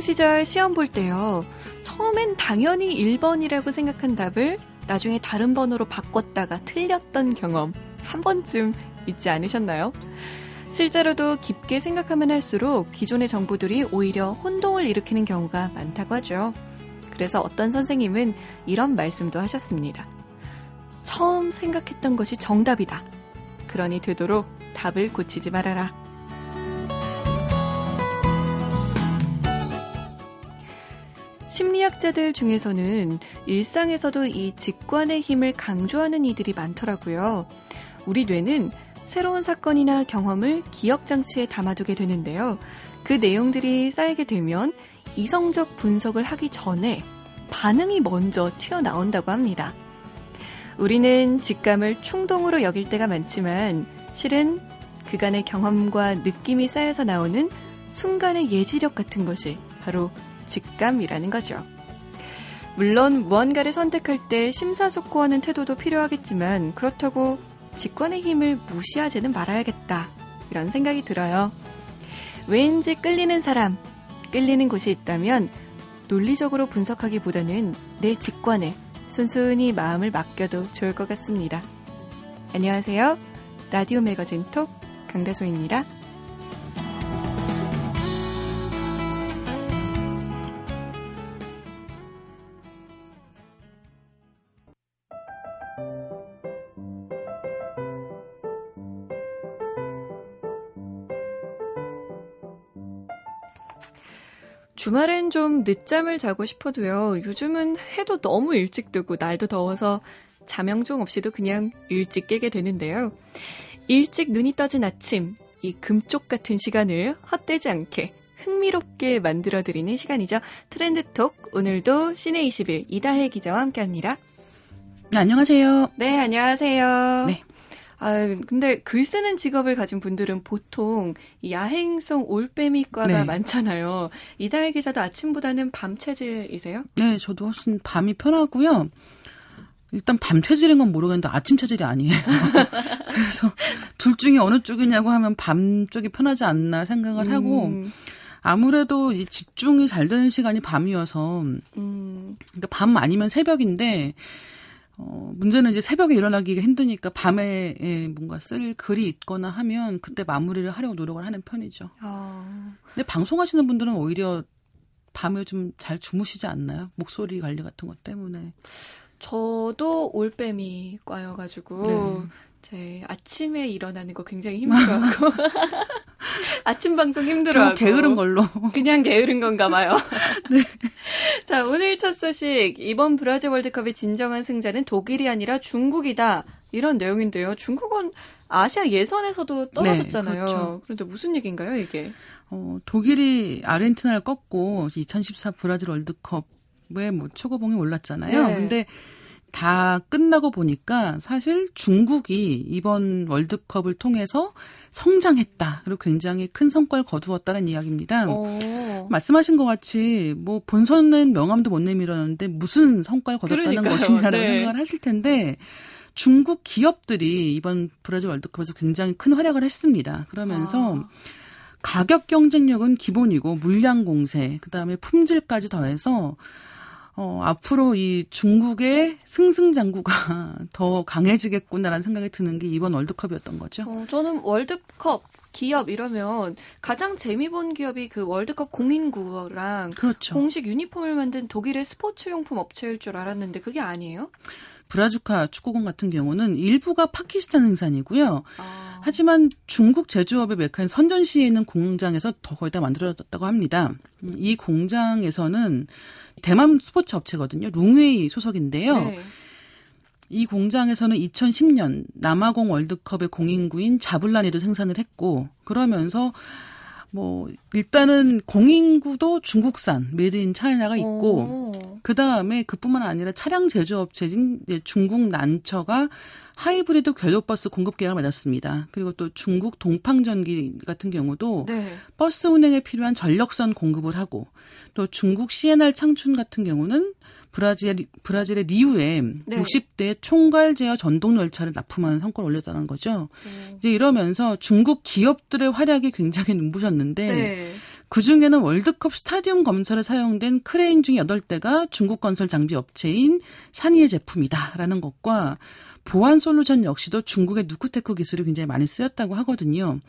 학창 시절 시험 볼 때요. 처음엔 당연히 1번이라고 생각한 답을 나중에 다른 번호로 바꿨다가 틀렸던 경험 한 번쯤 있지 않으셨나요? 실제로도 깊게 생각하면 할수록 기존의 정보들이 오히려 혼동을 일으키는 경우가 많다고 하죠. 그래서 어떤 선생님은 이런 말씀도 하셨습니다. 처음 생각했던 것이 정답이다. 그러니 되도록 답을 고치지 말아라. 심리학자들 중에서는 일상에서도 이 직관의 힘을 강조하는 이들이 많더라고요. 우리 뇌는 새로운 사건이나 경험을 기억장치에 담아두게 되는데요. 그 내용들이 쌓이게 되면 이성적 분석을 하기 전에 반응이 먼저 튀어나온다고 합니다. 우리는 직감을 충동으로 여길 때가 많지만 실은 그간의 경험과 느낌이 쌓여서 나오는 순간의 예지력 같은 것이 바로 직감이라는 거죠. 물론 무언가를 선택할 때 심사숙고하는 태도도 필요하겠지만 그렇다고 직관의 힘을 무시하지는 말아야겠다. 이런 생각이 들어요. 왠지 끌리는 사람, 끌리는 곳이 있다면 논리적으로 분석하기보다는 내 직관에 순순히 마음을 맡겨도 좋을 것 같습니다. 안녕하세요. 라디오 매거진 톡 강다소입니다. 주말엔 좀 늦잠을 자고 싶어도요. 요즘은 해도 너무 일찍 뜨고 날도 더워서 자명종 없이도 그냥 일찍 깨게 되는데요. 일찍 눈이 떠진 아침, 이 금쪽 같은 시간을 헛되지 않게 흥미롭게 만들어드리는 시간이죠. 트렌드톡 오늘도 시내 21 이다혜 기자와 함께합니다. 네, 안녕하세요. 네, 안녕하세요. 네. 아, 근데 글 쓰는 직업을 가진 분들은 보통 야행성 올빼미과가 네. 많잖아요. 이다혜 기자도 아침보다는 밤 체질이세요? 네, 저도 훨씬 밤이 편하고요. 일단 밤 체질인 건 모르겠는데 아침 체질이 아니에요. 그래서 둘 중에 어느 쪽이냐고 하면 밤 쪽이 편하지 않나 생각을 음. 하고 아무래도 이 집중이 잘 되는 시간이 밤이어서 음. 그러니까 밤 아니면 새벽인데 어, 문제는 이제 새벽에 일어나기가 힘드니까 밤에 예, 뭔가 쓸 글이 있거나 하면 그때 마무리를 하려고 노력을 하는 편이죠. 어. 근데 방송하시는 분들은 오히려 밤에 좀 잘 주무시지 않나요? 목소리 관리 같은 것 때문에. 저도 올빼미과여가지고 네. 제 아침에 일어나는 거 굉장히 힘들어하고 아침 방송 힘들어하고 게으른 걸로 그냥 게으른 건가 봐요. 네. 자 오늘 첫 소식 이번 브라질 월드컵의 진정한 승자는 독일이 아니라 중국이다 이런 내용인데요. 중국은 아시아 예선에서도 떨어졌잖아요. 네, 그렇죠. 그런데 무슨 얘기인가요 이게? 어, 독일이 아르헨티나를 꺾고 2014 브라질 월드컵에 뭐 초고봉이 올랐잖아요. 네. 근데 다 끝나고 보니까 사실 중국이 이번 월드컵을 통해서 성장했다. 그리고 굉장히 큰 성과를 거두었다는 이야기입니다. 오. 말씀하신 것 같이 뭐 본선은 명함도 못 내밀었는데 무슨 성과를 거뒀다는 그러니까요. 것이냐라고 네. 생각을 하실 텐데 중국 기업들이 이번 브라질 월드컵에서 굉장히 큰 활약을 했습니다. 그러면서 아. 가격 경쟁력은 기본이고 물량 공세, 그다음에 품질까지 더해서 어, 앞으로 이 중국의 승승장구가 더 강해지겠구나라는 생각이 드는 게 이번 월드컵이었던 거죠. 어, 저는 월드컵 기업 이러면 가장 재미 본 기업이 그 월드컵 공인구랑 그렇죠. 공식 유니폼을 만든 독일의 스포츠용품 업체일 줄 알았는데 그게 아니에요? 브라주카 축구공 같은 경우는 일부가 파키스탄 생산이고요. 아. 하지만 중국 제조업의 메카인 선전시에 있는 공장에서 더 거의 다 만들어졌다고 합니다. 이 공장에서는 대만 스포츠 업체거든요. 룽웨이 소속인데요. 네. 이 공장에서는 2010년 남아공 월드컵의 공인구인 자블라니도 생산을 했고 그러면서 뭐 일단은 공인구도 중국산 made in China가 있고 그 다음에 그뿐만 아니라 차량 제조업체인 중국 난처가 하이브리드 궤도 버스 공급 계약을 맺었습니다. 그리고 또 중국 동팡전기 같은 경우도 네. 버스 운행에 필요한 전력선 공급을 하고 또 중국 CNR 창춘 같은 경우는 브라질 브라질의 리우에 네. 60대 총괄 제어 전동 열차를 납품하는 성과를 올렸다는 거죠. 네. 이제 이러면서 중국 기업들의 활약이 굉장히 눈부셨는데 네. 그 중에는 월드컵 스타디움 건설에 사용된 크레인 중 8대가 중국 건설 장비 업체인 산이의 제품이다라는 것과 보안 솔루션 역시도 중국의 누크테크 기술이 굉장히 많이 쓰였다고 하거든요.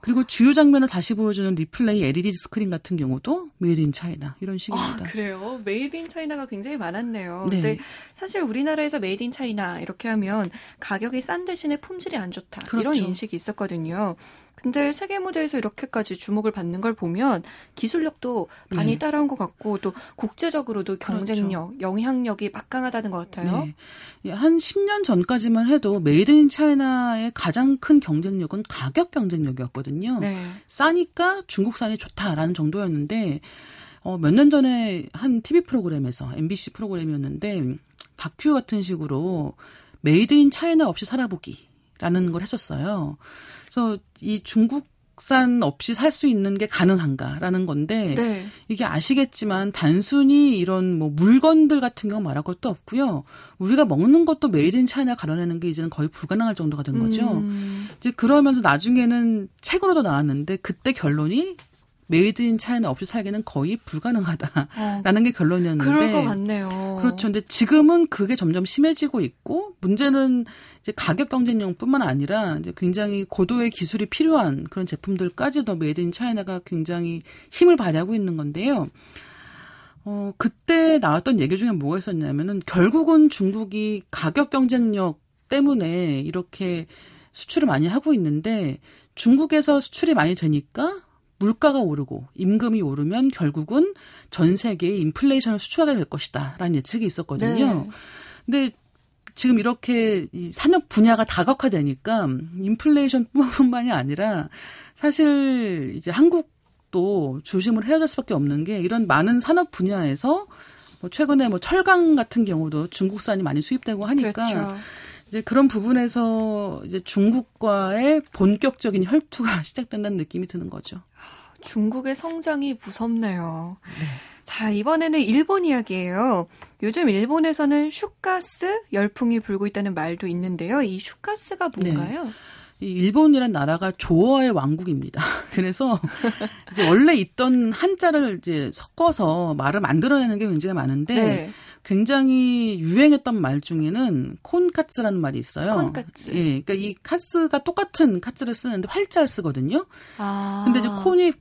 그리고 주요 장면을 다시 보여주는 replay LED 스크린 같은 경우도 made in China 이런 식입니다. 아, 그래요? made in China가 굉장히 많았네요. 네. 근데 사실 우리나라에서 made in China 이렇게 하면 가격이 싼 대신에 품질이 안 좋다. 그렇죠. 이런 인식이 있었거든요. 근데 세계 무대에서 이렇게까지 주목을 받는 걸 보면 기술력도 많이 네. 따라온 것 같고 또 국제적으로도 그렇죠. 경쟁력, 그렇죠. 영향력이 막강하다는 것 같아요. 네. 한 10년 전까지만 해도 Made in China의 가장 큰 경쟁력은 가격 경쟁력이었거든요. 네. 싸니까 중국산이 좋다라는 정도였는데 어, 몇 년 전에 한 TV 프로그램에서 MBC 프로그램이었는데 다큐 같은 식으로 Made in China 없이 살아보기 라는 걸 했었어요. 그래서 이 중국산 없이 살 수 있는 게 가능한가라는 건데 네. 이게 아시겠지만 단순히 이런 뭐 물건들 같은 경우 말할 것도 없고요. 우리가 먹는 것도 Made in China 가려내는 게 이제는 거의 불가능할 정도가 된 거죠. 음. 이제 그러면서 나중에는 책으로도 나왔는데 그때 결론이 Made in China 없이 살기는 거의 불가능하다라는 어, 게 결론이었는데 그럴 것 같네요. 그렇죠. 근데 지금은 그게 점점 심해지고 있고 문제는 이제 가격 경쟁력뿐만 아니라 이제 굉장히 고도의 기술이 필요한 그런 제품들까지도 Made in China가 굉장히 힘을 발휘하고 있는 건데요. 어, 그때 나왔던 얘기 중에 뭐가 있었냐면은 결국은 중국이 가격 경쟁력 때문에 이렇게 수출을 많이 하고 있는데 중국에서 수출이 많이 되니까 물가가 오르고 임금이 오르면 결국은 전 세계에 인플레이션을 수출하게 될 것이다라는 예측이 있었거든요. 네. 근데 지금 이렇게 이 산업 분야가 다각화되니까 인플레이션뿐만이 아니라 사실 이제 한국도 조심을 해야 될 수밖에 없는 게 이런 많은 산업 분야에서 뭐 최근에 뭐 철강 같은 경우도 중국산이 많이 수입되고 하니까 그렇죠. 이제 그런 부분에서 이제 중국과의 본격적인 혈투가 시작된다는 느낌이 드는 거죠. 중국의 성장이 무섭네요. 네. 자, 이번에는 일본 이야기예요. 요즘 일본에서는 슈가스 열풍이 불고 있다는 말도 있는데요. 이 終活가 뭔가요? 네. 이 일본이란 나라가 조어의 왕국입니다. 그래서 이제 원래 있던 한자를 이제 섞어서 말을 만들어내는 게 굉장히 많은데 네. 굉장히 유행했던 말 중에는 婚活라는 말이 있어요. 콘카츠. 예, 그러니까 이 活가 똑같은 活를 쓰는데 활자를 쓰거든요. 아. 근데 이제 콘이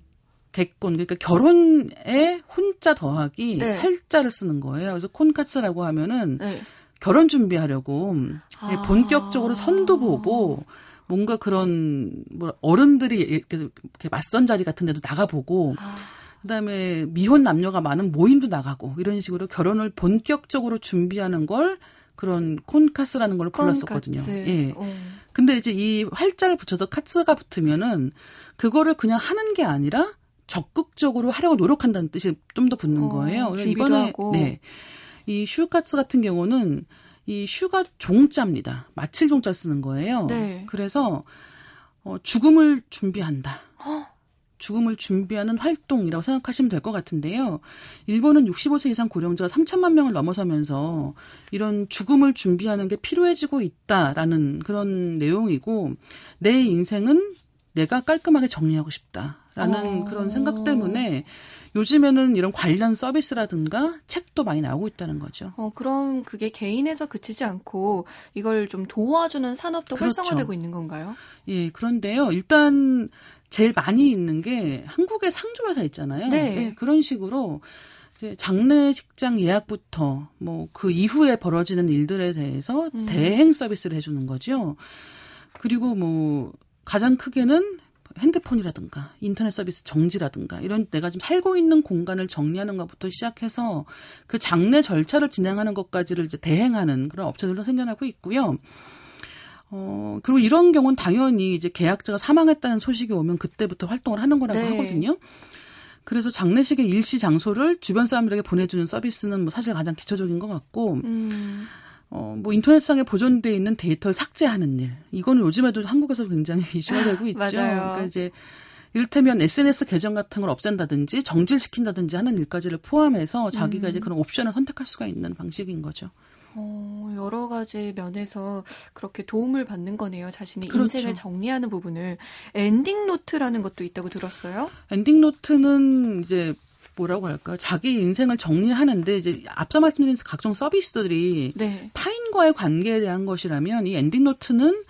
객곤 그러니까 결혼에 혼자 더하기 네. 활자를 쓰는 거예요. 그래서 콘카츠라고 하면은 네. 결혼 준비하려고 아. 예, 본격적으로 선도 보고 뭔가 그런 뭐 어른들이 이렇게 맞선 자리 같은 데도 나가보고 아. 그다음에 미혼 남녀가 많은 모임도 나가고 이런 식으로 결혼을 본격적으로 준비하는 걸 그런 콘카스라는 걸 불렀었거든요. 콘카스. 예. 오. 근데 이제 이 활자를 붙여서 活가 붙으면은 그거를 그냥 하는 게 아니라 적극적으로 하려고 노력한다는 뜻이 좀 더 붙는 어, 거예요. 그래서 이번에 하고. 네. 이 슈카츠 같은 경우는 이 終가 종자입니다. 마칠 종자 쓰는 거예요. 네. 그래서 어 죽음을 준비한다. 허? 죽음을 준비하는 활동이라고 생각하시면 될 것 같은데요. 일본은 65세 이상 고령자가 3천만 명을 넘어서면서 이런 죽음을 준비하는 게 필요해지고 있다라는 그런 내용이고 내 인생은 내가 깔끔하게 정리하고 싶다라는 어. 그런 생각 때문에 요즘에는 이런 관련 서비스라든가 책도 많이 나오고 있다는 거죠. 어, 그럼 그게 개인에서 그치지 않고 이걸 좀 도와주는 산업도 그렇죠. 활성화되고 있는 건가요? 예, 그런데요. 일단 제일 많이 있는 게 한국의 상조회사 있잖아요. 네. 네 그런 식으로 장례식장 예약부터 뭐 그 이후에 벌어지는 일들에 대해서 음. 대행 서비스를 해주는 거죠. 그리고 뭐 가장 크게는 핸드폰이라든가 인터넷 서비스 정지라든가 이런 내가 지금 살고 있는 공간을 정리하는 것부터 시작해서 그 장례 절차를 진행하는 것까지를 이제 대행하는 그런 업체들도 생겨나고 있고요. 어, 그리고 이런 경우는 당연히 이제 계약자가 사망했다는 소식이 오면 그때부터 활동을 하는 거라고 네. 하거든요. 그래서 장례식의 일시 장소를 주변 사람들에게 보내주는 서비스는 뭐 사실 가장 기초적인 것 같고, 음. 어, 뭐 인터넷상에 보존돼 있는 데이터를 삭제하는 일. 이거는 요즘에도 한국에서 굉장히 이슈가 되고 있죠. 맞아요. 그러니까 이제 이를테면 SNS 계정 같은 걸 없앤다든지 정지시킨다든지 하는 일까지를 포함해서 자기가 음. 이제 그런 옵션을 선택할 수가 있는 방식인 거죠. 어, 여러 가지 면에서 그렇게 도움을 받는 거네요. 자신의 그렇죠. 인생을 정리하는 부분을 ending note라는 것도 있다고 들었어요. ending note는 이제 뭐라고 할까 자기 인생을 정리하는데 이제 앞서 말씀드린 각종 서비스들이 네. 타인과의 관계에 대한 것이라면 이 ending note는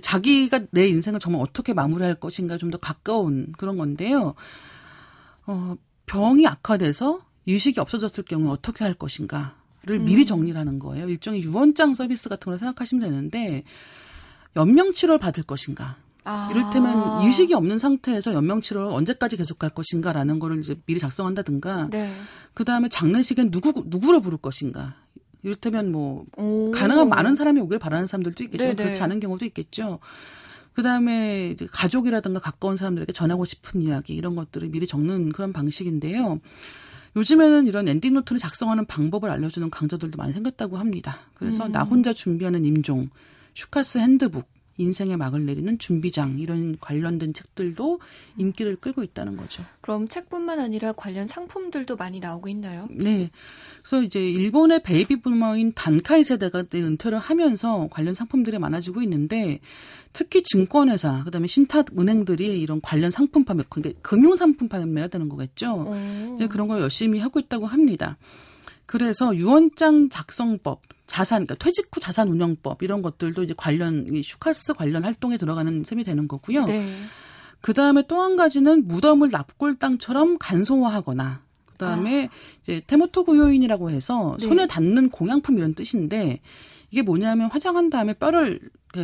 자기가 내 인생을 정말 어떻게 마무리할 것인가 좀 더 가까운 그런 건데요. 어, 병이 악화돼서 의식이 없어졌을 경우에 어떻게 할 것인가를 음. 미리 정리를 하는 거예요. 일종의 유언장 서비스 같은 걸 생각하시면 되는데 연명 치료를 받을 것인가. 아. 이를테면 의식이 없는 상태에서 연명 치료를 언제까지 계속할 것인가라는 거를 이제 미리 작성한다든가. 네. 그다음에 장례식엔 누구 누구를 부를 것인가. 이를테면 뭐 오. 가능한 많은 사람이 오길 바라는 사람들도 있겠죠. 네네. 그렇지 않은 경우도 있겠죠. 그다음에 이제 가족이라든가 가까운 사람들에게 전하고 싶은 이야기 이런 것들을 미리 적는 그런 방식인데요. 요즘에는 이런 ending note를 작성하는 방법을 알려주는 강좌들도 많이 생겼다고 합니다. 그래서 음. 나 혼자 준비하는 임종, 슈카스 핸드북, 인생의 막을 내리는 준비장 이런 관련된 책들도 인기를 끌고 있다는 거죠. 그럼 책뿐만 아니라 관련 상품들도 많이 나오고 있나요? 네. 그래서 이제 일본의 baby boomer인 団塊 세대가 은퇴를 하면서 관련 상품들이 많아지고 있는데 특히 증권회사, 그다음에 신탁 은행들이 이런 관련 상품 판매, 그게 금융 상품 판매가 되는 거겠죠. 오. 이제 그런 걸 열심히 하고 있다고 합니다. 그래서 유언장 작성법, 자산, 그러니까 퇴직 후 자산 운영법 이런 것들도 이제 관련 이 슈카스 관련 활동에 들어가는 셈이 되는 거고요. 네. 그 다음에 또 한 가지는 무덤을 납골당처럼 간소화하거나, 그 다음에 이제 테모토 구요인이라고 해서 네. 손에 닿는 공양품 이런 뜻인데, 이게 뭐냐면 화장한 다음에 뼈를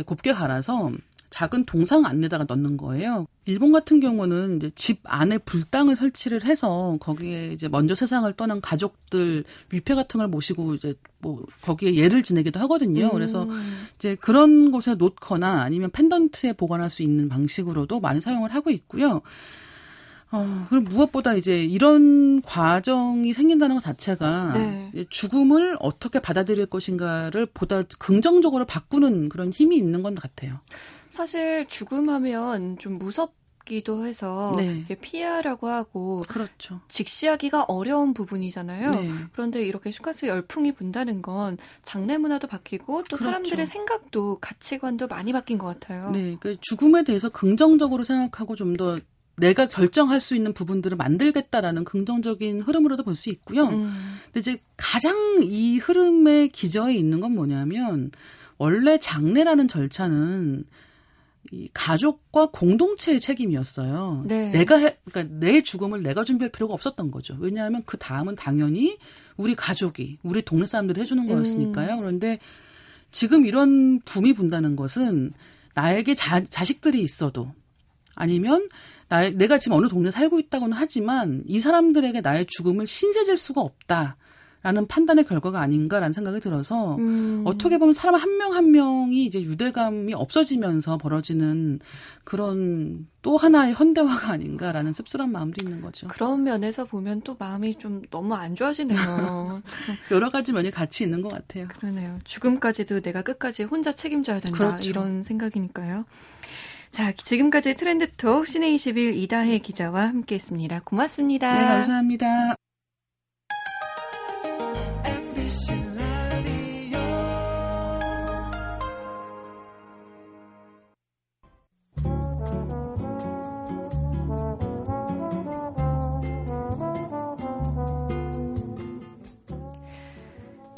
곱게 갈아서 작은 동상 안에다가 넣는 거예요. 일본 같은 경우는 이제 집 안에 불당을 설치를 해서 거기에 이제 먼저 세상을 떠난 가족들 위패 같은 걸 모시고 이제 뭐 거기에 예를 지내기도 하거든요. 그래서 음. 이제 그런 곳에 놓거나 아니면 펜던트에 보관할 수 있는 방식으로도 많이 사용을 하고 있고요. 어, 그리고 무엇보다 이제 이런 과정이 생긴다는 것 자체가 네. 죽음을 어떻게 받아들일 것인가를 보다 긍정적으로 바꾸는 그런 힘이 있는 건 같아요. 사실 죽음하면 좀 무섭 기도 해서 네. 피하라고 하고 그렇죠. 직시하기가 어려운 부분이잖아요. 네. 그런데 이렇게 슈카스 열풍이 분다는 건 장례 문화도 바뀌고 또 그렇죠. 사람들의 생각도 가치관도 많이 바뀐 것 같아요. 네, 그 죽음에 대해서 긍정적으로 생각하고 좀더 내가 결정할 수 있는 부분들을 만들겠다라는 긍정적인 흐름으로도 볼 수 있고요. 음, 근데 이제 가장 이 흐름의 기저에 있는 건 뭐냐면 원래 장례라는 절차는 이 가족과 공동체의 책임이었어요. 네. 내가 해, 그러니까 내 죽음을 내가 준비할 필요가 없었던 거죠. 왜냐하면 그 다음은 당연히 우리 가족이, 우리 동네 사람들이 해주는 거였으니까요. 그런데 지금 이런 붐이 분다는 것은 나에게 자, 자식들이 있어도 아니면 나, 내가 지금 어느 동네에 살고 있다고는 하지만 이 사람들에게 나의 죽음을 신세질 수가 없다 라는 판단의 결과가 아닌가라는 생각이 들어서 음, 어떻게 보면 사람 한명한 명이 이제 유대감이 없어지면서 벌어지는 그런 또 하나의 현대화가 아닌가라는 씁쓸한 마음도 있는 거죠. 그런 면에서 보면 또 마음이 좀 너무 안 좋아지네요. 참 여러 가지 면이 같이 있는 것 같아요. 그러네요. 죽음까지도 내가 끝까지 혼자 책임져야 된다. 그렇죠. 이런 생각이니까요. 자, 지금까지 트렌드톡 시내 21 이다혜 기자와 함께했습니다. 고맙습니다. 네, 감사합니다.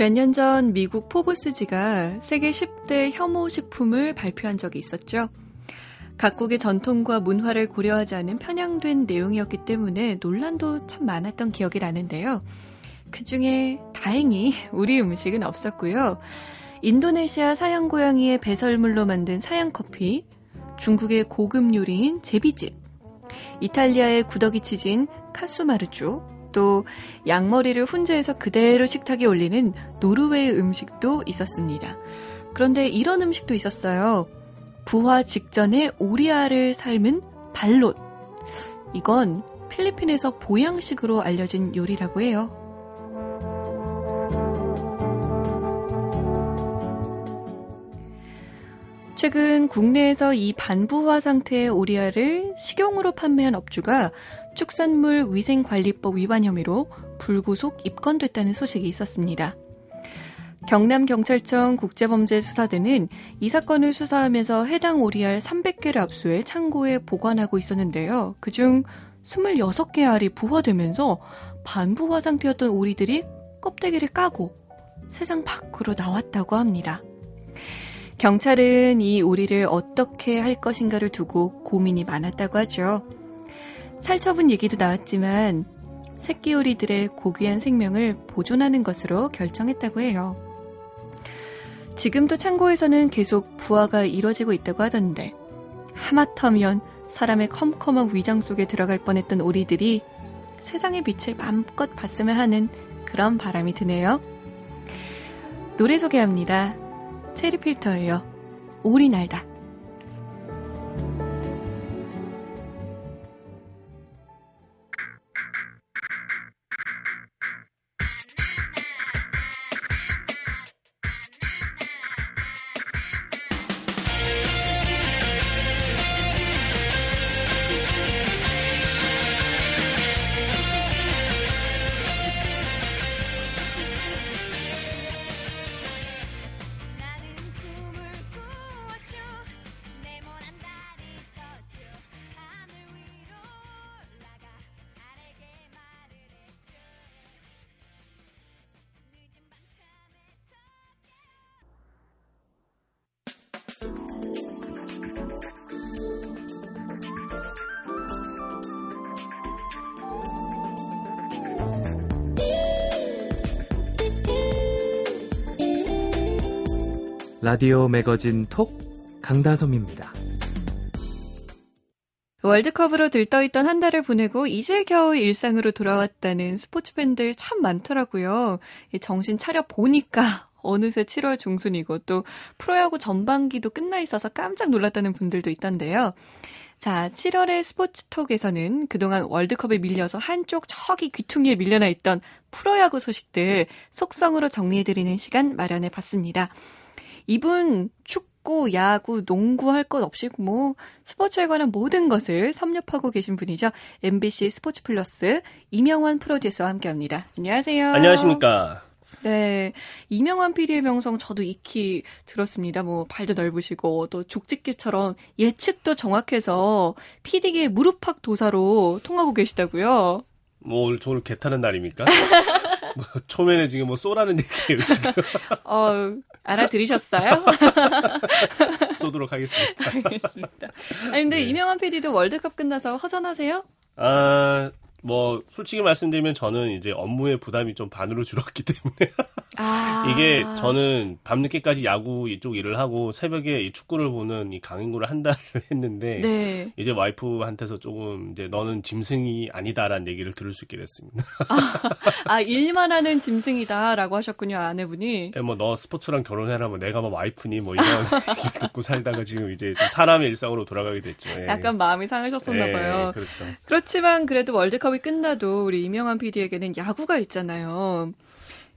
몇 년 전 미국 포브스지가 세계 10대 혐오 식품을 발표한 적이 있었죠. 각국의 전통과 문화를 고려하지 않은 편향된 내용이었기 때문에 논란도 참 많았던 기억이 나는데요. 그 중에 다행히 우리 음식은 없었고요. 인도네시아 사양 고양이의 배설물로 만든 사양 커피, 중국의 고급 요리인 제비집, 이탈리아의 구더기 치즈인 카수마르주, 또 양머리를 훈제해서 그대로 식탁에 올리는 노르웨이 음식도 있었습니다. 그런데 이런 음식도 있었어요. 부화 직전에 오리알을 삶은 발롯. 이건 필리핀에서 보양식으로 알려진 요리라고 해요. 최근 국내에서 이 반부화 상태의 오리알을 식용으로 판매한 업주가 축산물 위생관리법 위반 혐의로 불구속 입건됐다는 소식이 있었습니다. 경남경찰청 국제범죄수사대는 이 사건을 수사하면서 해당 오리알 300개를 압수해 창고에 보관하고 있었는데요. 그중 26개 알이 부화되면서 반부화 상태였던 오리들이 껍데기를 까고 세상 밖으로 나왔다고 합니다. 경찰은 이 오리를 어떻게 할 것인가를 두고 고민이 많았다고 하죠. 살처분 얘기도 나왔지만 새끼 오리들의 고귀한 생명을 보존하는 것으로 결정했다고 해요. 지금도 창고에서는 계속 부화가 이뤄지고 있다고 하던데 하마터면 사람의 컴컴한 위장 속에 들어갈 뻔했던 오리들이 세상의 빛을 마음껏 봤으면 하는 그런 바람이 드네요. 노래 소개합니다. 체리 필터예요. 오리 날다. 라디오 매거진 톡 강다솜입니다. 월드컵으로 들떠있던 한 달을 보내고 이제 겨우 일상으로 돌아왔다는 스포츠 팬들 참 많더라고요. 정신 차려 보니까 어느새 7월 중순이고 또 프로야구 전반기도 끝나 있어서 깜짝 놀랐다는 분들도 있던데요. 자, 7월의 스포츠톡에서는 그동안 월드컵에 밀려서 한쪽 저기 귀퉁이에 밀려나 있던 프로야구 소식들 속성으로 정리해드리는 시간 마련해 봤습니다. 이분 축구, 야구, 농구 할 것 없이 뭐 스포츠에 관한 모든 것을 섭렵하고 계신 분이죠. MBC 스포츠 플러스 이명환 프로듀서와 함께합니다. 안녕하세요. 안녕하십니까. 네. 이명환 PD의 명성 저도 익히 들었습니다. 뭐, 발도 넓으시고, 또 족집게처럼 예측도 정확해서 PD계 무릎팍 도사로 통하고 계시다고요. 뭐, 오늘, 오늘 개타는 날입니까? 뭐, 초면에 지금 뭐 쏘라는 얘기예요, 지금. 어, 알아들으셨어요? 쏘도록 하겠습니다. 알겠습니다. 아니, 근데 네. 이명환 PD도 월드컵 끝나서 허전하세요? 아, 뭐 솔직히 말씀드리면 저는 이제 업무의 부담이 좀 반으로 줄었기 때문에 아. 이게 저는 밤늦게까지 야구 이쪽 일을 하고 새벽에 이 축구를 보는 이 강행군을 한 달을 했는데 네. 이제 와이프한테서 조금 이제 너는 짐승이 아니다라는 얘기를 들을 수 있게 됐습니다. 아, 아 일만 하는 짐승이다라고 하셨군요 아내분이. 네, 뭐너 스포츠랑 결혼해라 뭐 내가 뭐 와이프니 뭐 이런 얘기 듣고 살다가 지금 이제 사람의 일상으로 돌아가게 됐죠. 예. 약간 마음이 상하셨었나 예, 봐요. 그렇죠. 그렇지만 그래도 월드컵 이 끝나도 우리 이명환 PD에게는 야구가 있잖아요.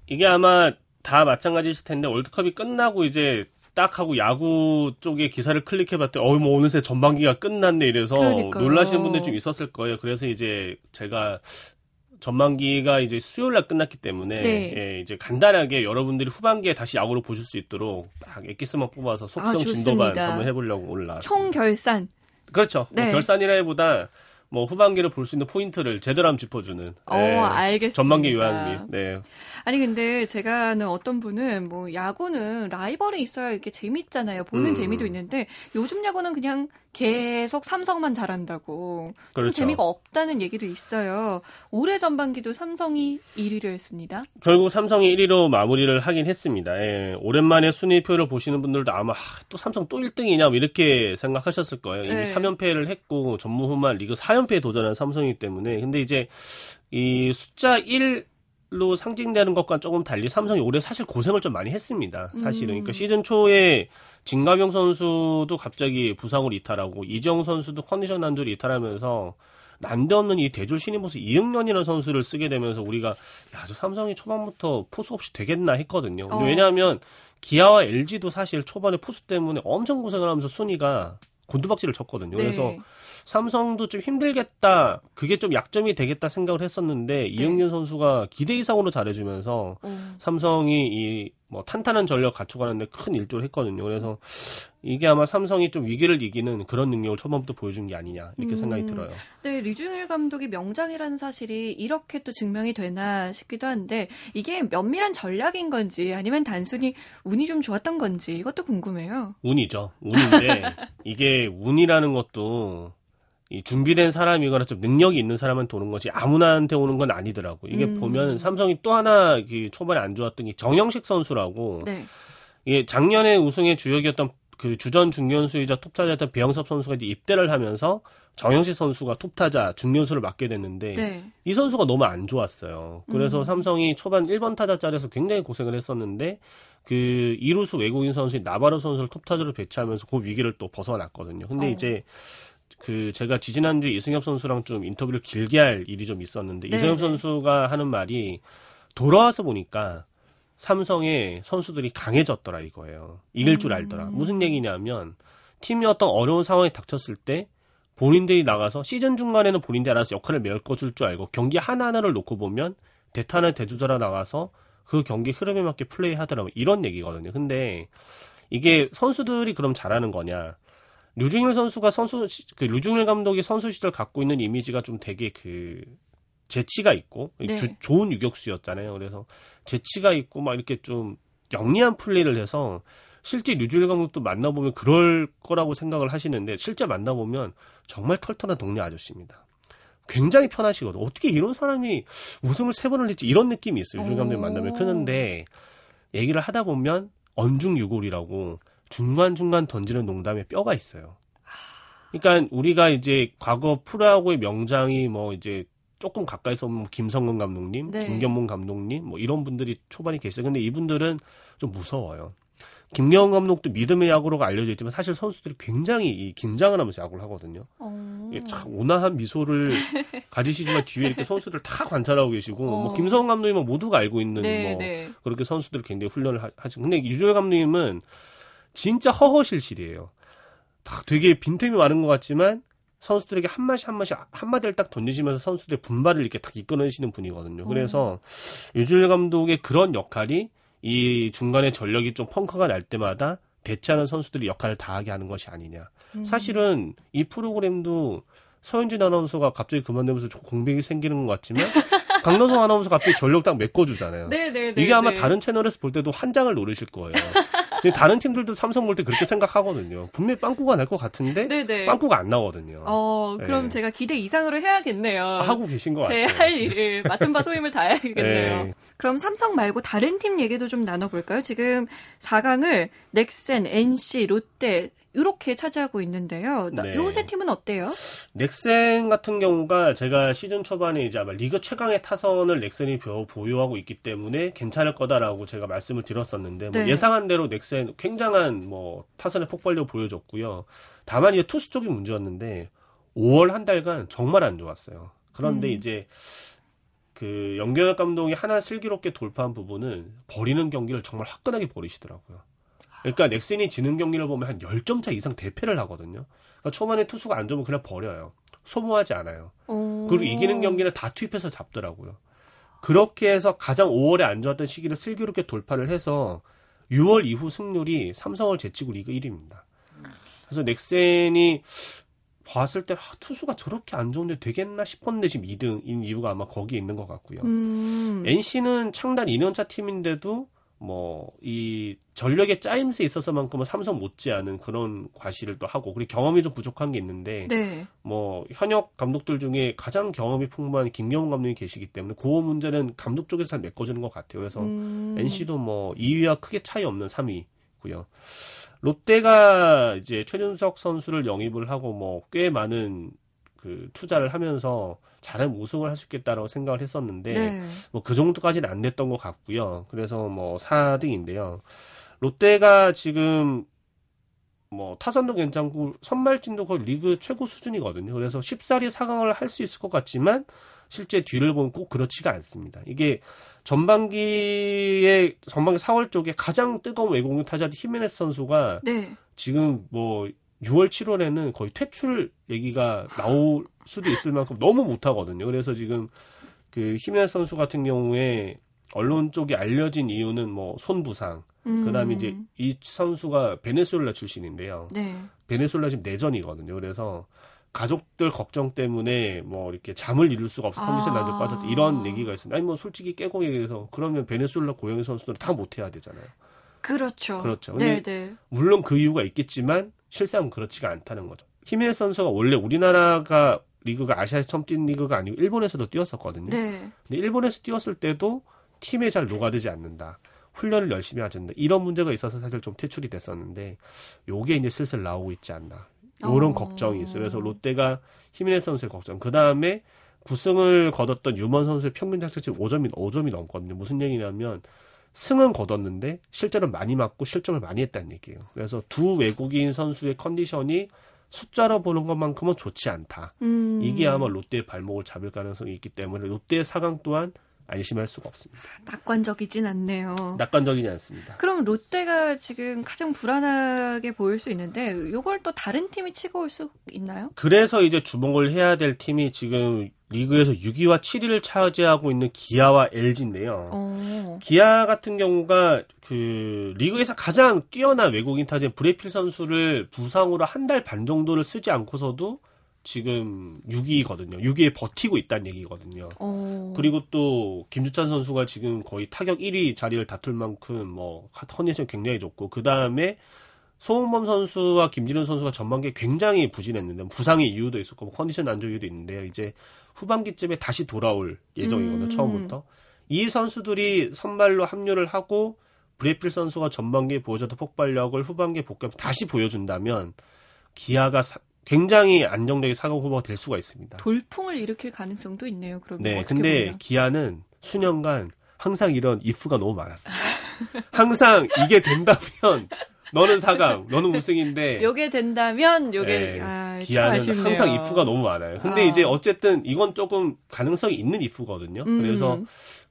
이게 아마 다 마찬가지일 텐데 월드컵이 끝나고 이제 딱 하고 야구 쪽에 기사를 클릭해봤더니 어이 뭐 어느새 전반기가 끝났네 이래서 그러니까요. 놀라시는 분들 좀 있었을 거예요. 그래서 이제 제가 전반기가 이제 수요일 날 끝났기 때문에 네. 예, 이제 간단하게 여러분들이 후반기에 다시 야구를 보실 수 있도록 딱 엑기스만 뽑아서 속성 아, 진도만 한번 해보려고 올라왔어요. 총 결산. 그렇죠. 뭐 네. 뭐 결산이라기보다 뭐 후반기를 볼 수 있는 포인트를 제대로 한번 짚어주는. 어, 네. 알겠습니다. 전반기 요약 및. 네. 아니 근데 제가 아는 어떤 분은 뭐 야구는 라이벌이 있어야 이렇게 재밌잖아요. 보는 음. 재미도 있는데 요즘 야구는 그냥 계속 삼성만 잘한다고 그렇죠. 재미가 없다는 얘기도 있어요. 올해 전반기도 삼성이 1위를 했습니다. 결국 삼성이 1위로 마무리를 하긴 했습니다. 예. 오랜만에 순위표를 보시는 분들도 아마 하, 또 삼성 또 1등이냐 뭐 이렇게 생각하셨을 거예요. 이미 네. 3연패를 했고 전무 후만 리그 4연패에 도전한 삼성이기 때문에 근데 이제 이 숫자 1 로 상징되는 것과 조금 달리 삼성이 올해 사실 고생을 좀 많이 했습니다. 사실은. 그러니까 음. 시즌 초에 진가병 선수도 갑자기 부상으로 이탈하고 이정 선수도 컨디션 난조로 이탈하면서 난데없는 이 대졸 신인 보수 이응년이라는 선수를 쓰게 되면서 우리가 야, 저 삼성이 초반부터 포수 없이 되겠나 했거든요. 어. 왜냐하면 기아와 LG도 사실 초반에 포수 때문에 엄청 고생을 하면서 순위가 곤두박질을 쳤거든요. 네. 그래서 삼성도 좀 힘들겠다. 그게 좀 약점이 되겠다 생각을 했었는데 네. 이영윤 선수가 기대 이상으로 잘해주면서 음. 삼성이 이 뭐 탄탄한 전력 갖춰가는데 큰 일조를 했거든요. 그래서 이게 아마 삼성이 좀 위기를 이기는 그런 능력을 초반부터 보여준 게 아니냐 이렇게 음. 생각이 들어요. 네, 류중일 감독이 명장이라는 사실이 이렇게 또 증명이 되나 싶기도 한데 이게 면밀한 전략인 건지 아니면 단순히 운이 좀 좋았던 건지 이것도 궁금해요. 운이죠. 운인데 이게 운이라는 것도 이 준비된 사람이거나 좀 능력이 있는 사람한테 오는 것이 아무나한테 오는 건 아니더라고. 이게 음. 보면 삼성이 또 하나 그 초반에 안 좋았던 게 정영식 선수라고 네. 이게 작년에 우승의 주역이었던 그 주전 중견수이자 톱타자였던 배영섭 선수가 이제 입대를 하면서 정영식 선수가 톱타자 중견수를 맡게 됐는데 네. 이 선수가 너무 안 좋았어요. 그래서 음. 삼성이 초반 1번 타자 자리에서 굉장히 고생을 했었는데 그 이루수 외국인 선수인 나바로 선수를 톱타자로 배치하면서 그 위기를 또 벗어났거든요. 근데 어. 이제 그 제가 지지난주에 이승엽 선수랑 좀 인터뷰를 길게 할 일이 좀 있었는데 네, 이승엽 네. 선수가 하는 말이 돌아와서 보니까 삼성의 선수들이 강해졌더라 이거예요. 이길 줄 알더라. 음. 무슨 얘기냐면 팀이 어떤 어려운 상황에 닥쳤을 때 본인들이 나가서 시즌 중간에는 본인들이 알아서 역할을 메꿔줄 줄 알고 경기 하나하나를 놓고 보면 대타나 대주자라 나가서 그 경기 흐름에 맞게 플레이하더라고 이런 얘기거든요. 근데 이게 선수들이 그럼 잘하는 거냐? 류중일 선수가 선수 시- 그 류중일 감독이 선수 시절 갖고 있는 이미지가 좀 되게 그 재치가 있고 네. 주- 좋은 유격수였잖아요. 그래서 재치가 있고 막 이렇게 좀 영리한 플레이를 해서 실제 류중일 감독도 만나보면 그럴 거라고 생각을 하시는데 실제 만나보면 정말 털털한 동네 아저씨입니다. 굉장히 편하시거든. 어떻게 이런 사람이 우승을 세 번을 했지 이런 느낌이 있어요. 류중일 감독 오. 만나면 그런데 얘기를 하다 보면 언중유골이라고 중간중간 던지는 농담에 뼈가 있어요. 그러니까 우리가 이제 과거 프로야구의 명장이 뭐 이제 조금 가까이서 보면 뭐 김성근 감독님, 네. 김경문 감독님 뭐 이런 분들이 초반에 계세요. 근데 이분들은 좀 무서워요. 김경훈 감독도 믿음의 야구로가 알려져 있지만 사실 선수들이 굉장히 이 긴장을 하면서 야구를 하거든요. 어. 참 온화한 미소를 가지시지만 뒤에 이렇게 선수들 다 관찰하고 계시고 어. 뭐 김성훈 감독님은 모두가 알고 있는 네, 뭐 네. 그렇게 선수들 굉장히 훈련을 하- 하죠. 근데 유주열 감독님은 진짜 허허실실이에요. 다 되게 빈틈이 많은 것 같지만 선수들에게 한 마디 한 마디 한 마디를 딱 던지시면서 선수들의 분발을 이렇게 딱 이끌어내시는 분이거든요. 그래서 유주열 감독의 그런 역할이 이 중간에 전력이 좀 펑크가 날 때마다 대체하는 선수들이 역할을 다하게 하는 것이 아니냐. 음. 사실은 이 프로그램도 서현진 아나운서가 갑자기 그만두면서 좀 공백이 생기는 것 같지만 강동성 아나운서 갑자기 전력 딱 메꿔주잖아요. 네, 네, 네. 이게 아마 네. 다른 채널에서 볼 때도 한 장을 노리실 거예요. 근데 다른 팀들도 삼성 볼 때 그렇게 생각하거든요. 분명히 빵꾸가 날 것 같은데 네, 네. 빵꾸가 안 나거든요. 어, 그럼 네. 제가 기대 이상으로 해야겠네요. 하고 계신 것제 같아요. 할 일을 맡은 바 소임을 다해야겠네요. 네. 그럼 삼성 말고 다른 팀 얘기도 좀 나눠볼까요? 지금 4강을 넥센, NC, 롯데 이렇게 차지하고 있는데요. 네. 요세 팀은 어때요? 넥센 같은 경우가 제가 시즌 초반에 이제 아마 리그 최강의 타선을 넥센이 벼- 보유하고 있기 때문에 괜찮을 거다라고 제가 말씀을 드렸었는데 뭐 네. 예상한 대로 넥센 굉장한 뭐 타선의 폭발력 보여줬고요. 다만 이제 투수 쪽이 문제였는데 5월 한 달간 정말 안 좋았어요. 그런데 음. 이제 그 연경혁 감독이 하나 슬기롭게 돌파한 부분은 버리는 경기를 정말 화끈하게 버리시더라고요. 그러니까 넥센이 지는 경기를 보면 한 10점 차 이상 대패를 하거든요. 그러니까 초반에 투수가 안 좋으면 그냥 버려요. 소모하지 않아요. 어... 그리고 이기는 경기는 다 투입해서 잡더라고요. 그렇게 해서 가장 5월에 안 좋았던 시기를 슬기롭게 돌파를 해서 6월 이후 승률이 삼성을 제치고 리그 1위입니다. 그래서 넥센이 봤을 때 아, 투수가 저렇게 안 좋은데 되겠나 싶었는데 지금 2등인 이유가 아마 거기에 있는 것 같고요. 음. NC는 창단 2년차 팀인데도 뭐 이 전력의 짜임새에 있어서만큼은 삼성 못지않은 그런 과시를 또 하고 그리고 경험이 좀 부족한 게 있는데 네. 뭐 현역 감독들 중에 가장 경험이 풍부한 김경훈 감독이 계시기 때문에 그 문제는 감독 쪽에서 잘 메꿔주는 것 같아요. 그래서 음. NC도 뭐 2위와 크게 차이 없는 3위고요. 롯데가 이제 최준석 선수를 영입을 하고 뭐 꽤 많은 그 투자를 하면서 잘하면 우승을 할 수 있겠다라고 생각을 했었는데 네. 뭐그 정도까지는 안 됐던 것 같고요. 그래서 뭐 4등인데요. 롯데가 지금 뭐 타선도 괜찮고 선발진도 거의 리그 최고 수준이거든요. 그래서 쉽사리 4강을 할 수 있을 것 같지만 실제 뒤를 보면 꼭 그렇지가 않습니다. 이게 전반기에 전반기 4월 쪽에 가장 뜨거운 외국인 타자 히메네스 선수가 네. 지금 뭐 6월, 7월에는 거의 퇴출 얘기가 나올 수도 있을 만큼 너무 못하거든요. 그래서 지금 그 히메네스 선수 같은 경우에 언론 쪽에 알려진 이유는 뭐 손부상, 음. 그다음에 이제 이 선수가 베네수엘라 출신인데요. 네. 베네수엘라 지금 내전이거든요. 그래서 가족들 걱정 때문에 뭐 이렇게 잠을 이룰 수가 없어 컨디션 아. 난조 빠졌다 이런 얘기가 있습니다. 아니 뭐 솔직히 깨고 얘기해서 그러면 베네수엘라 고영의 선수들은 다 못해야 되잖아요. 그렇죠. 그렇죠. 네, 근데 네. 물론 그 이유가 있겠지만 실상은 그렇지가 않다는 거죠. 히메네스 선수가 원래 우리나라가 리그가 아시아에서 처음 뛴 리그가 아니고 일본에서도 뛰었었거든요. 네. 근데 일본에서 뛰었을 때도 팀에 잘 녹아들지 않는다. 훈련을 열심히 하지 않는다. 이런 문제가 있어서 사실 좀 퇴출이 됐었는데 요게 이제 슬슬 나오고 있지 않나. 요런 어. 걱정이 있어요. 그래서 롯데가 히메네스 선수의 걱정. 그 다음에 9승을 거뒀던 유먼 선수의 평균 자책점 5점이 5점이 넘거든요. 무슨 얘기냐면 승은 거뒀는데 실제로 많이 맞고 실점을 많이 했다는 얘기예요. 그래서 두 외국인 선수의 컨디션이 숫자로 보는 것만큼은 좋지 않다. 음. 이게 아마 롯데의 발목을 잡을 가능성이 있기 때문에 롯데의 사강 또한 안심할 수가 없습니다. 낙관적이진 않네요. 낙관적이지 않습니다. 그럼 롯데가 지금 가장 불안하게 보일 수 있는데 요걸 또 다른 팀이 치고 올 수 있나요? 그래서 이제 주목을 해야 될 팀이 지금 리그에서 6위와 7위를 차지하고 있는 기아와 LG인데요. 어. 기아 같은 경우가 그 리그에서 가장 뛰어난 외국인 타자 브레필 선수를 부상으로 한 달 반 정도를 쓰지 않고서도 지금 6위거든요. 6위에 버티고 있다는 얘기거든요. 어. 그리고 또 김주찬 선수가 지금 거의 타격 1위 자리를 다툴 만큼 뭐 컨디션 굉장히 좋고 그 다음에 소홍범 선수와 김진훈 선수가 전반기에 굉장히 부진했는데 부상의 이유도 있었고 뭐 컨디션 안 좋은 이유도 있는데요. 이제 후반기쯤에 다시 돌아올 예정이거든요. 음. 처음부터 이 선수들이 선발로 합류를 하고 브레필 선수가 전반기에 보여줬던 폭발력을 후반기에 복귀하면서 다시 보여준다면 기아가 사- 굉장히 안정되게 사강 후보가 될 수가 있습니다. 돌풍을 일으킬 가능성도 있네요. 그러면 네, 근데 보면. 기아는 수년간 항상 이런 if가 너무 많았어요. 항상 이게 된다면 너는 4강, 너는 우승인데 요게 된다면 요게 네, 아, 참 기아는. 항상 if가 너무 많아요. 근데 아. 이제 어쨌든 이건 조금 가능성이 있는 if거든요. 음. 그래서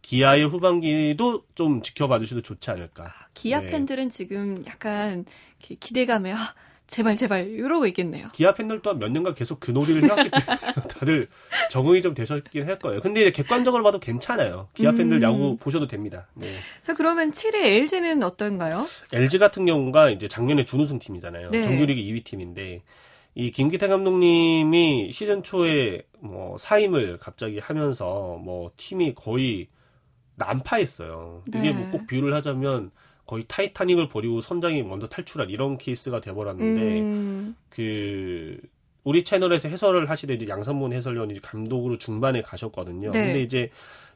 기아의 후반기도 좀 지켜봐 주셔도 좋지 않을까. 기아 네. 팬들은 지금 약간 기대감에 아, 제발 제발 이러고 있겠네요. 기아 팬들 또한 몇 년간 계속 그 놀이를 해왔기 때문에 다들 적응이 좀 되셨긴 할 거예요. 근데 이제 객관적으로 봐도 괜찮아요. 기아 팬들 음. 야구 보셔도 됩니다. 네. 자 그러면 7회 LG는 어떤가요? LG 같은 경우가 이제 작년에 준우승 팀이잖아요. 네. 정규리그 2위 팀인데 이 김기태 감독님이 시즌 초에 뭐 사임을 갑자기 하면서 뭐 팀이 거의 난파했어요. 네. 이게 뭐 꼭 비유를 하자면 거의 타이타닉을 버리고 선장이 먼저 탈출한 이런 케이스가 돼버렸는데 음, 그 우리 채널에서 해설을 하시던 이제 양상문 해설위원이 감독으로 중반에 가셨거든요. 네. 근데 이제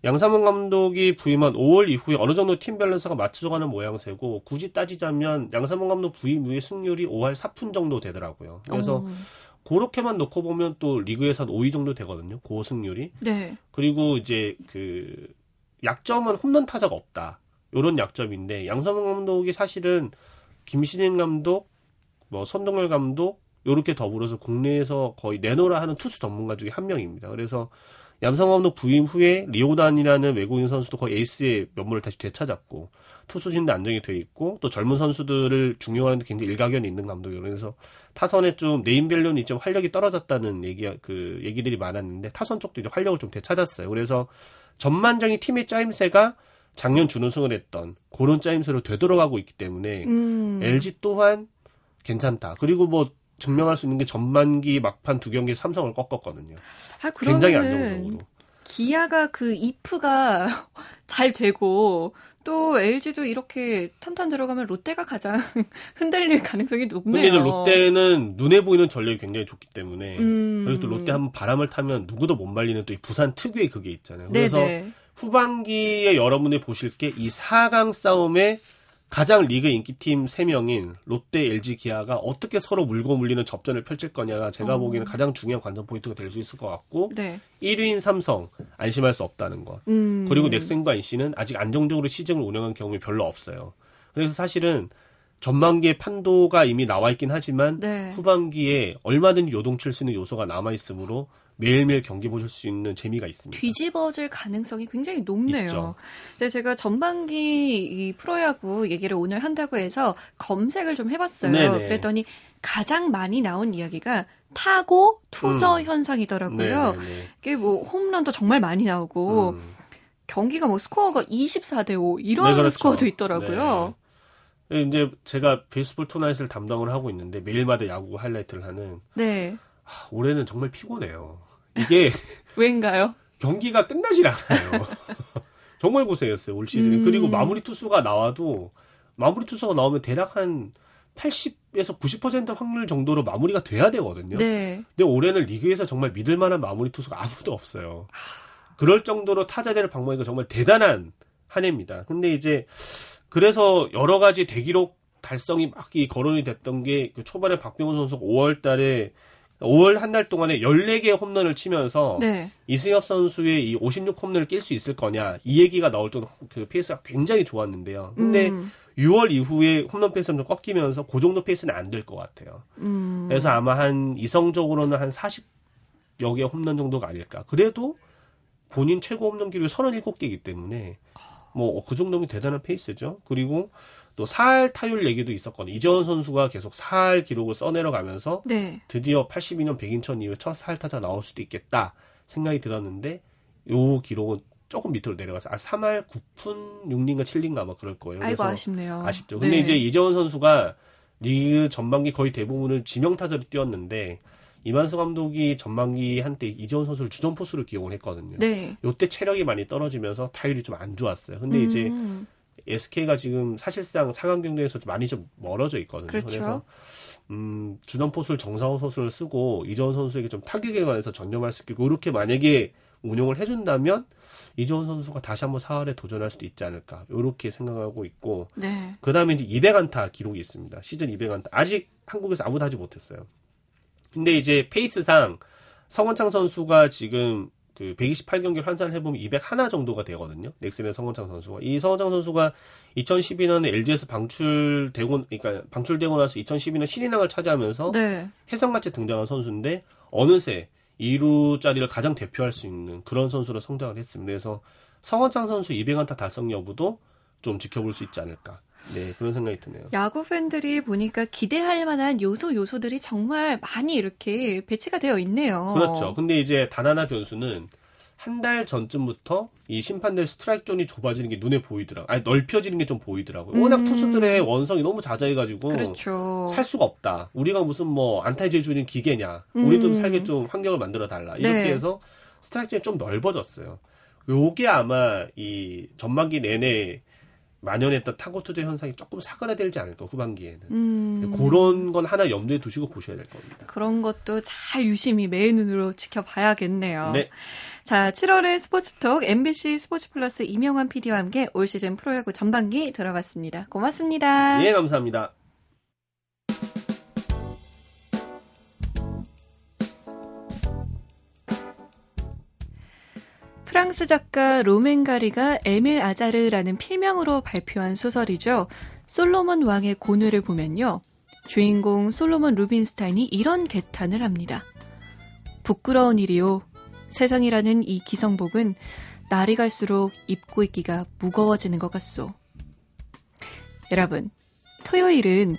양상문 감독이 부임한 5월 이후에 어느 정도 팀 밸런스가 맞춰져가는 모양새고 굳이 따지자면 양상문 감독 부임 후에 승률이 5할 4푼 정도 되더라고요. 그래서 어, 그렇게만 놓고 보면 또 리그에서 한 5위 정도 되거든요. 고 승률이. 네. 그리고 이제 그 약점은 홈런 타자가 없다. 요런 약점인데 양상문 감독이 사실은 김시진 감독, 뭐 선동열 감독 요렇게 더불어서 국내에서 거의 내노라 하는 투수 전문가 중에 한 명입니다. 그래서 양상문 감독 부임 후에 리오단이라는 외국인 선수도 거의 에이스의 면모를 다시 되찾았고 투수진도 안정이 돼 있고 또 젊은 선수들을 중용하는데 굉장히 일가견이 있는 감독이에요. 그래서 타선에 좀 name value는 좀 활력이 떨어졌다는 얘기 그 얘기들이 많았는데 타선 쪽도 이제 활력을 좀 되찾았어요. 그래서 전반적인 팀의 짜임새가 작년 준우승을 했던 그런 짜임새로 되돌아가고 있기 때문에 음. LG 또한 괜찮다. 그리고 뭐 증명할 수 있는 게 전반기 막판 두 경기 삼성을 꺾었거든요. 아, 굉장히 안정적으로. 기아가 그 이프가 잘 되고 또 LG도 이렇게 탄탄 들어가면 롯데가 가장 흔들릴 가능성이 높네요. 근데 롯데는 눈에 보이는 전력이 굉장히 좋기 때문에 음. 그리고 또 롯데 한번 바람을 타면 누구도 못 말리는 또 이 부산 특유의 그게 있잖아요. 그래서 네네. 후반기에 여러분이 보실 게 이 4강 싸움에 가장 리그 인기팀 3명인 롯데, LG, 기아가 어떻게 서로 물고 물리는 접전을 펼칠 거냐가 제가 어. 보기에는 가장 중요한 관전 포인트가 될 수 있을 것 같고 네. 1위인 삼성 안심할 수 없다는 것. 음. 그리고 넥센과 NC는 아직 안정적으로 시즌을 운영한 경험이 별로 없어요. 그래서 사실은 전반기에 판도가 이미 나와 있긴 하지만 네. 후반기에 얼마든지 요동칠 수 있는 요소가 남아 있으므로 매일매일 경기 보실 수 있는 재미가 있습니다. 뒤집어질 가능성이 굉장히 높네요. 있죠. 근데 제가 전반기 이 프로야구 얘기를 오늘 한다고 해서 검색을 좀 해봤어요. 네네. 그랬더니 가장 많이 나온 이야기가 타고 투저 음. 현상이더라고요. 네네네. 이게 뭐 홈런도 정말 많이 나오고 음. 경기가 뭐 스코어가 24대 5 이런 네, 그렇죠. 스코어도 있더라고요. 네. 이제 제가 Baseball Tonight을 담당을 하고 있는데 매일마다 야구 하이라이트를 하는 네. 하, 올해는 정말 피곤해요. 이게 왜인가요? 경기가 끝나질 않아요. 정말 고생했어요 올 시즌. 음. 그리고 마무리 투수가 나와도 마무리 투수가 나오면 대략 한 80에서 90% 확률 정도로 마무리가 돼야 되거든요. 네. 근데 올해는 리그에서 정말 믿을 만한 마무리 투수가 아무도 없어요. 그럴 정도로 타자들을 방문하니까 정말 대단한 한 해입니다. 근데 이제 그래서 여러 가지 대기록 달성이 막이 거론이 됐던 게 그 초반에 박병호 선수가 5월 달에 5월 한 달 동안에 14개의 홈런을 치면서 네. 이승엽 선수의 이 56 홈런을 깰 수 있을 거냐 이 얘기가 나올 정도 그 페이스가 굉장히 좋았는데요. 근데 음. 6월 이후에 홈런 페이스가 좀 꺾이면서 그 정도 페이스는 안 될 것 같아요. 음. 그래서 아마 한 이성적으로는 한 40여 개 홈런 정도가 아닐까. 그래도 본인 최고 홈런 기록이 37개이기 때문에 뭐 그 정도면 대단한 페이스죠. 그리고 또 사할 타율 얘기도 있었거든요. 이재원 선수가 계속 사할 기록을 써내려가면서 네. 드디어 82년 백인천 이후에 첫 사할 타자 나올 수도 있겠다 생각이 들었는데 요 기록은 조금 밑으로 내려가서 아 3할 9푼 6리인가 7리인가 아마 그럴 거예요. 아이고 아쉽네요. 아쉽죠. 근데 네. 이제 이재원 선수가 리그 전반기 거의 대부분을 지명 타자로 뛰었는데 이만수 감독이 전반기 한때 이재원 선수를 주전 포수로 기용을 했거든요. 네. 요때 체력이 많이 떨어지면서 타율이 좀 안 좋았어요. 근데 음. 이제 SK가 지금 사실상 상황 경쟁에서 많이 좀 멀어져 있거든요. 그렇죠. 그래서 음, 주전 포수를 정상호 선수를 쓰고 이재원 선수에게 좀 타격에 관해서 전념할 수 있고 이렇게 만약에 운용을 해준다면 이재원 선수가 다시 한번 4할에 도전할 수도 있지 않을까 이렇게 생각하고 있고 네. 그 다음에 이제 200안타 기록이 있습니다. 시즌 200안타 아직 한국에서 아무도 하지 못했어요. 근데 이제 페이스상 성원창 선수가 지금 그 128경기를 환산을 해보면 201 정도가 되거든요. 넥슨의 성원창 선수가. 이 성원창 선수가 2012년에 LG에서 방출되고, 그러니까 방출되고 나서 2012년 신인왕을 차지하면서 네. 해성같이 등장한 선수인데 어느새 2루 자리를 가장 대표할 수 있는 그런 선수로 성장을 했습니다. 그래서 성원창 선수 200안타 달성 여부도 좀 지켜볼 수 있지 않을까. 네, 그런 생각이 드네요. 야구 팬들이 보니까 기대할 만한 요소 요소들이 정말 많이 이렇게 배치가 되어 있네요. 그렇죠. 근데 이제 단 하나 변수는 한 달 전쯤부터 이 심판들 스트라이크 존이 좁아지는 게 눈에 보이더라고요. 아니, 넓혀지는 게 좀 보이더라고요. 워낙 음. 투수들의 원성이 너무 잦아해가지고. 그렇죠. 살 수가 없다. 우리가 무슨 뭐 안타 내주는 기계냐. 우리 좀 음. 살게 좀 환경을 만들어 달라. 이렇게 네. 해서 스트라이크 존이 좀 넓어졌어요. 요게 아마 이 전반기 내내 만연했던 타고 투자 현상이 조금 사그라들지 않을까 후반기에는 음. 그런 건 하나 염두에 두시고 보셔야 될 겁니다. 그런 것도 잘 유심히 매의 눈으로 지켜봐야겠네요. 네. 자, 7월의 스포츠톡 MBC 스포츠 플러스 이명환 PD와 함께 올 시즌 프로야구 전반기 들어봤습니다. 고맙습니다. 예, 감사합니다. 프랑스 작가 로멘 가리가 에밀 아자르라는 필명으로 발표한 소설이죠. 솔로몬 왕의 고뇌를 보면요. 주인공 솔로몬 루빈스타인이 이런 개탄을 합니다. 부끄러운 일이요. 세상이라는 이 기성복은 날이 갈수록 입고 있기가 무거워지는 것 같소. 여러분, 토요일은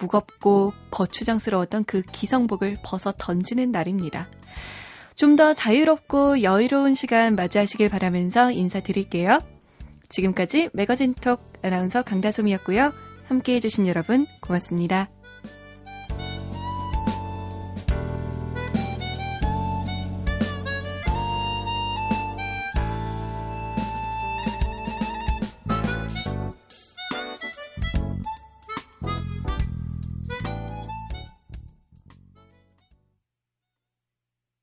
무겁고 거추장스러웠던 그 기성복을 벗어 던지는 날입니다. 좀 더 자유롭고 여유로운 시간 맞이하시길 바라면서 인사드릴게요. 지금까지 매거진톡 아나운서 강다솜이었고요. 함께 해주신 여러분 고맙습니다.